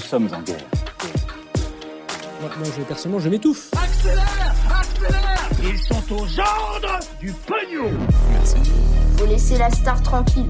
Nous sommes en guerre. Moi, moi, je, personnellement, je m'étouffe. Accélère Accélère Ils sont aux ordres du pognon Faut laisser la star tranquille.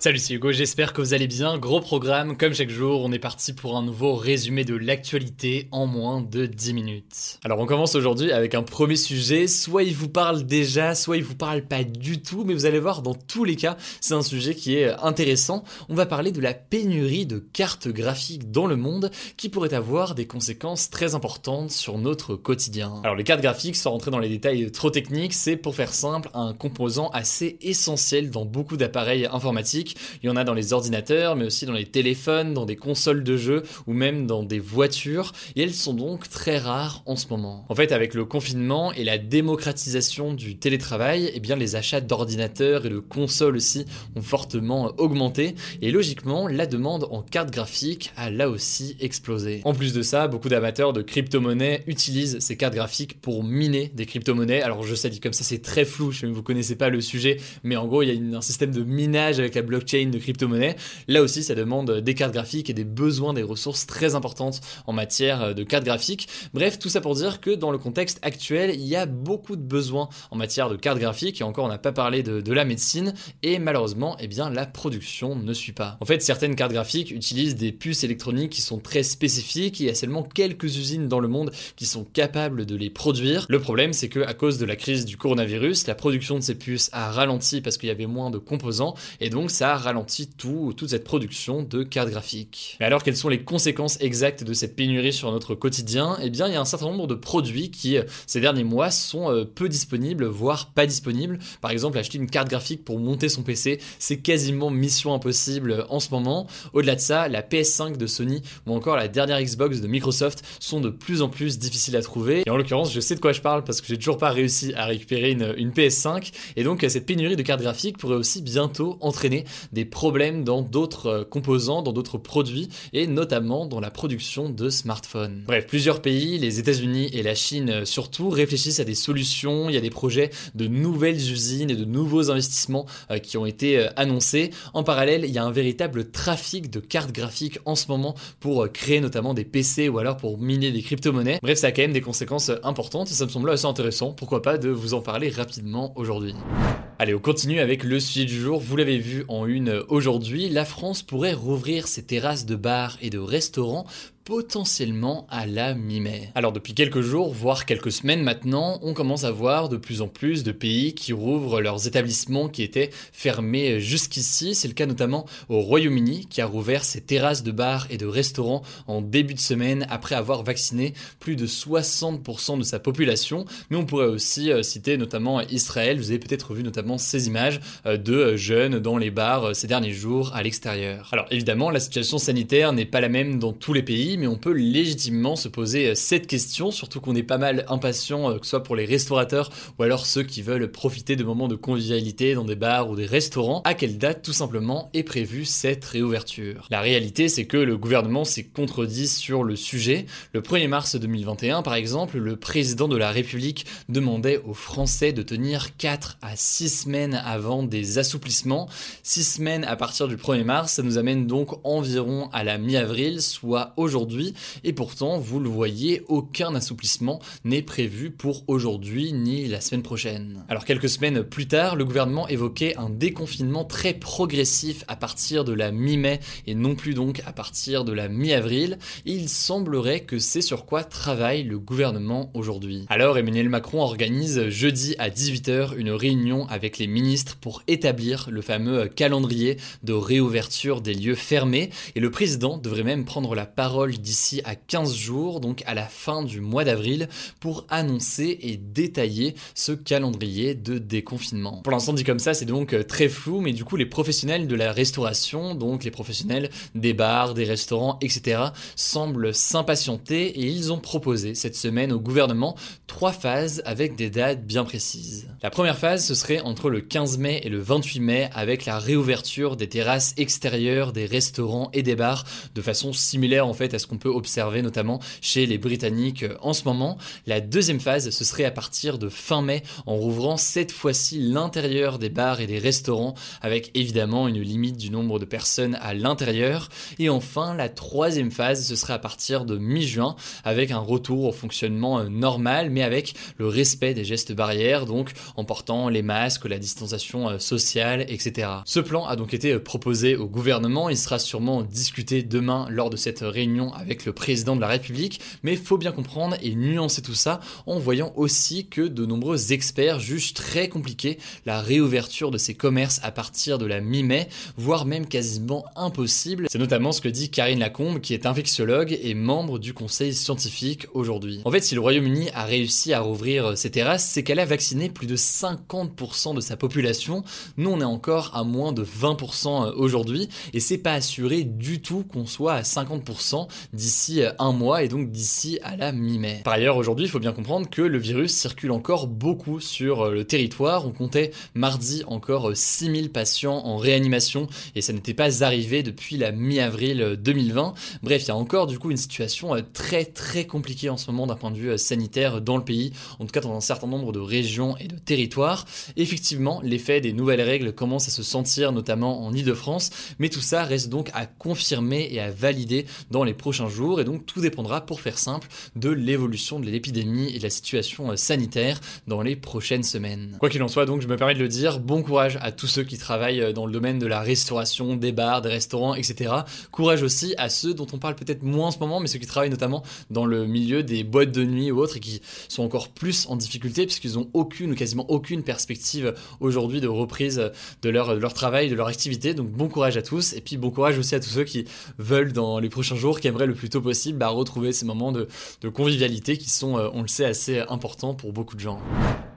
Salut, c'est Hugo, j'espère que vous allez bien. Gros programme, comme chaque jour, on est parti pour un nouveau résumé de l'actualité en moins de 10 minutes. Alors on commence aujourd'hui avec un premier sujet, soit il vous parle déjà, soit il vous parle pas du tout, mais vous allez voir, dans tous les cas, c'est un sujet qui est intéressant. On va parler de la pénurie de cartes graphiques dans le monde qui pourrait avoir des conséquences très importantes sur notre quotidien. Alors les cartes graphiques, sans rentrer dans les détails trop techniques, c'est pour faire simple un composant assez essentiel dans beaucoup d'appareils informatiques il y en a dans les ordinateurs, mais aussi dans les téléphones, dans des consoles de jeux ou même dans des voitures. Et elles sont donc très rares en ce moment. En fait, avec le confinement et la démocratisation du télétravail, eh bien les achats d'ordinateurs et de consoles aussi ont fortement augmenté. Et logiquement, la demande en cartes graphiques a là aussi explosé. En plus de ça, beaucoup d'amateurs de crypto-monnaies utilisent ces cartes graphiques pour miner des crypto-monnaies. Alors je sais, comme ça, c'est très flou, je sais que vous connaissez pas le sujet, mais en gros, il y a un système de minage avec la blockchain blockchain, de crypto-monnaie. Là aussi, ça demande des cartes graphiques et des besoins, des ressources très importantes en matière de cartes graphiques. Bref, tout ça pour dire que dans le contexte actuel, il y a beaucoup de besoins en matière de cartes graphiques. Et encore, on n'a pas parlé de, la médecine. Et malheureusement, eh bien, la production ne suit pas. En fait, certaines cartes graphiques utilisent des puces électroniques qui sont très spécifiques. il y a seulement quelques usines dans le monde qui sont capables de les produire. Le problème, c'est que à cause de la crise du coronavirus, la production de ces puces a ralenti parce qu'il y avait moins de composants. Et donc, ça ralentit tout, toute cette production de cartes graphiques. Mais alors, quelles sont les conséquences exactes de cette pénurie sur notre quotidien? Eh bien, il y a un certain nombre de produits qui, euh, ces derniers mois, sont euh, peu disponibles, voire pas disponibles. Par exemple, acheter une carte graphique pour monter son PC, c'est quasiment mission impossible euh, en ce moment. Au-delà de ça, la PS5 de Sony ou encore la dernière Xbox de Microsoft sont de plus en plus difficiles à trouver. Et en l'occurrence, je sais de quoi je parle parce que j'ai toujours pas réussi à récupérer une PS5. Et donc, cette pénurie de cartes graphiques pourrait aussi bientôt entraîner des problèmes dans d'autres euh, composants, dans d'autres produits, et notamment dans la production de smartphones. Bref, plusieurs pays, les États-Unis et la Chine euh, surtout, réfléchissent à des solutions. Il y a des projets de nouvelles usines et de nouveaux investissements euh, qui ont été annoncés. En parallèle, il y a un véritable trafic de cartes graphiques en ce moment pour créer notamment des PC ou alors pour miner des crypto-monnaies. Bref, ça a quand même des conséquences importantes et ça me semble assez intéressant. Pourquoi pas de vous en parler rapidement aujourd'hui. Allez, on continue avec le sujet du jour. Vous l'avez vu en une aujourd'hui, la France pourrait rouvrir ses terrasses de bars et de restaurants potentiellement à la mi-mai. Alors depuis quelques jours, voire quelques semaines maintenant, on commence à voir de plus en plus de pays qui rouvrent leurs établissements qui étaient fermés jusqu'ici. C'est le cas notamment au Royaume-Uni qui a rouvert ses terrasses de bars et de restaurants en début de semaine après avoir vacciné plus de 60% de sa population. Mais on pourrait aussi euh, citer notamment Israël. Vous avez peut-être vu notamment ces images euh, de jeunes dans les bars euh, ces derniers jours à l'extérieur. Alors évidemment, la situation sanitaire n'est pas la même dans tous les pays mais on peut légitimement se poser euh, cette question, surtout qu'on est pas mal impatient, euh, que ce soit pour les restaurateurs ou alors ceux qui veulent profiter de moments de convivialité dans des bars ou des restaurants. À quelle date tout simplement est prévue cette réouverture? La réalité, c'est que le gouvernement s'est contredit sur le sujet. Le 1er mars 2021, par exemple, le président de la République demandait aux Français de tenir 4 à 6 semaines avant des assouplissements. 6 semaines à partir du 1er mars, ça nous amène donc environ à la mi-avril, soit aujourd'hui et pourtant, vous le voyez, aucun assouplissement n'est prévu pour aujourd'hui ni la semaine prochaine. Alors quelques semaines plus tard, le gouvernement évoquait un déconfinement très progressif à partir de la mi-mai et non plus donc à partir de la mi-avril. Il semblerait que c'est sur quoi travaille le gouvernement aujourd'hui. Alors Emmanuel Macron organise jeudi à 18h une réunion avec les ministres pour établir le fameux calendrier de réouverture des lieux fermés et le président devrait même prendre la parole d'ici à 15 jours, donc à la fin du mois d'avril, pour annoncer et détailler ce calendrier de déconfinement. Pour l'instant dit comme ça, c'est donc euh, très flou, mais du coup les professionnels de la restauration, donc les professionnels des bars, des restaurants, etc., semblent s'impatienter et ils ont proposé cette semaine au gouvernement trois phases avec des dates bien précises. La première phase, ce serait entre le 15 mai et le 28 mai avec la réouverture des terrasses extérieures, des restaurants et des bars de façon similaire en fait à ce qu'on peut observer notamment chez les Britanniques euh, en ce moment. La deuxième phase, ce serait à partir de fin mai en rouvrant cette fois-ci l'intérieur des bars et des restaurants avec évidemment une limite du nombre de personnes à l'intérieur. Et enfin, la troisième phase, ce serait à partir de mi-juin avec un retour au fonctionnement euh, normal mais avec le respect des gestes barrières, donc en portant les masques, la distanciation euh, sociale, etc. Ce plan a donc été proposé au gouvernement, il sera sûrement discuté demain lors de cette réunion avec le président de la République, mais il faut bien comprendre et nuancer tout ça en voyant aussi que de nombreux experts jugent très compliqué la réouverture de ces commerces à partir de la mi-mai, voire même quasiment impossible. C'est notamment ce que dit Karine Lacombe, qui est infectiologue et membre du conseil scientifique aujourd'hui. En fait, si le Royaume-Uni a réussi à rouvrir ses terrasses, c'est qu'elle a vacciné plus de 50% de sa population. Nous, on est encore à moins de 20% aujourd'hui, et c'est pas assuré du tout qu'on soit à 50% d'ici un mois et donc d'ici à la mi-mai. Par ailleurs, aujourd'hui, il faut bien comprendre que le virus circule encore beaucoup sur euh, le territoire. On comptait mardi encore 6000 euh, patients en réanimation et ça n'était pas arrivé depuis la mi-avril 2020. Euh, Bref, il y a encore du coup une situation très très compliquée en ce moment d'un point de vue sanitaire dans le pays, en tout cas dans un certain nombre de régions et de territoires. Effectivement, l'effet des nouvelles règles commence à se sentir notamment en Ile-de-France, mais tout ça reste donc à confirmer et à valider dans les prochains jours et donc tout dépendra pour faire simple de l'évolution de l'épidémie et de la situation sanitaire dans les prochaines semaines. Quoi qu'il en soit, donc, je me permets de le dire, bon courage à tous ceux qui travaillent euh, dans le domaine de la restauration, des bars, des restaurants, etc. Courage aussi à ceux dont on parle peut-être moins en ce moment, mais ceux qui travaillent notamment dans le milieu des boîtes de nuit ou autres et qui sont encore plus en difficulté puisqu'ils ont aucune ou quasiment aucune perspective aujourd'hui de reprise de leur, de leur travail, de leur activité. Donc bon courage à tous et puis bon courage aussi à tous ceux qui veulent dans les prochains jours, qui aimeraient le plus tôt possible bah, retrouver ces moments de, convivialité qui sont, euh, on le sait, assez importants pour beaucoup de gens.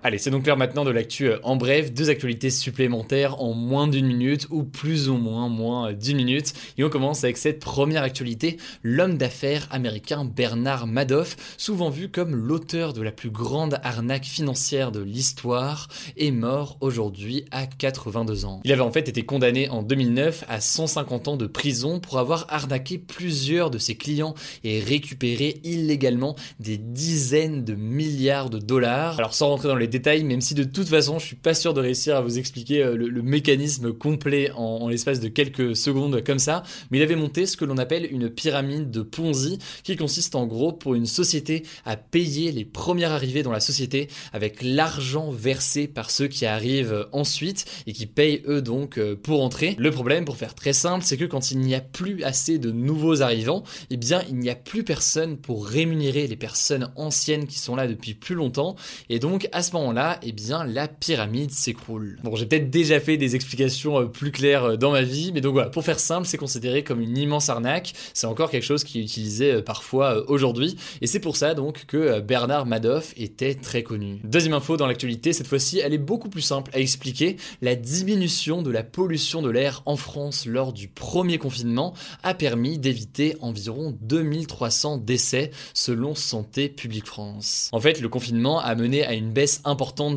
Allez, c'est donc l'heure maintenant de l'actu euh, en bref, deux actualités supplémentaires en moins d'une minute ou plus ou moins moins d'une minute. Et on commence avec cette première actualité, l'homme d'affaires américain Bernard Madoff, souvent vu comme l'auteur de la plus grande arnaque financière de l'histoire, est mort aujourd'hui à 82 ans. Il avait en fait été condamné en 2009 à 150 ans de prison pour avoir arnaqué plusieurs de ses clients et récupéré illégalement des dizaines de milliards de dollars. Alors sans rentrer dans les détails, même si de toute façon je suis pas sûr de réussir à vous expliquer euh, le, mécanisme complet en, en l'espace de quelques secondes comme ça, mais il avait monté ce que l'on appelle une pyramide de Ponzi, qui consiste en gros pour une société à payer les premières arrivées dans la société avec l'argent versé par ceux qui arrivent ensuite et qui payent eux donc euh, pour entrer. Le problème, pour faire très simple, c'est que quand il n'y a plus assez de nouveaux arrivants, eh bien il n'y a plus personne pour rémunérer les personnes anciennes qui sont là depuis plus longtemps, et donc à ce moment là eh bien, la pyramide s'écroule. Bon, j'ai peut-être déjà fait des explications euh, plus claires euh, dans ma vie, mais donc voilà, pour faire simple, c'est considéré comme une immense arnaque. C'est encore quelque chose qui est utilisé euh, parfois aujourd'hui, et c'est pour ça donc que Bernard Madoff était très connu. Deuxième info dans l'actualité, cette fois-ci, elle est beaucoup plus simple à expliquer. La diminution de la pollution de l'air en France lors du premier confinement a permis d'éviter environ 2300 décès selon Santé publique France. En fait, le confinement a mené à une baisse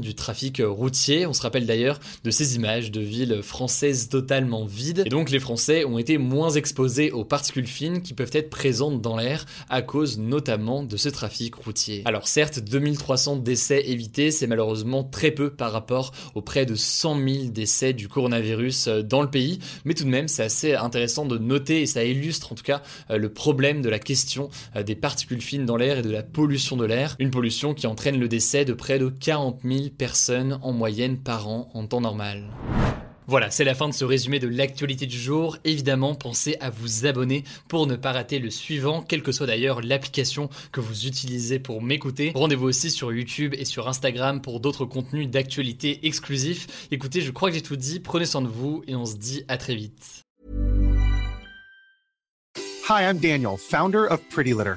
du trafic routier. On se rappelle d'ailleurs de ces images de villes françaises totalement vides. Et donc les Français ont été moins exposés aux particules fines qui peuvent être présentes dans l'air à cause notamment de ce trafic routier. Alors certes, 2300 décès évités, c'est malheureusement très peu par rapport aux près de 100 000 décès du coronavirus euh, dans le pays, mais tout de même c'est assez intéressant de noter et ça illustre en tout cas euh, le problème de la question euh, des particules fines dans l'air et de la pollution de l'air. Une pollution qui entraîne le décès de près de 40 40 000 personnes en moyenne par an en temps normal. Voilà, c'est la fin de ce résumé de l'actualité du jour. Évidemment, pensez à vous abonner pour ne pas rater le suivant, quelle que soit d'ailleurs l'application que vous utilisez pour m'écouter. Rendez-vous aussi sur YouTube et sur Instagram pour d'autres contenus d'actualité exclusifs. Écoutez, je crois que j'ai tout dit, prenez soin de vous et on se dit à très vite. Hi, I'm Daniel, founder of Pretty Litter.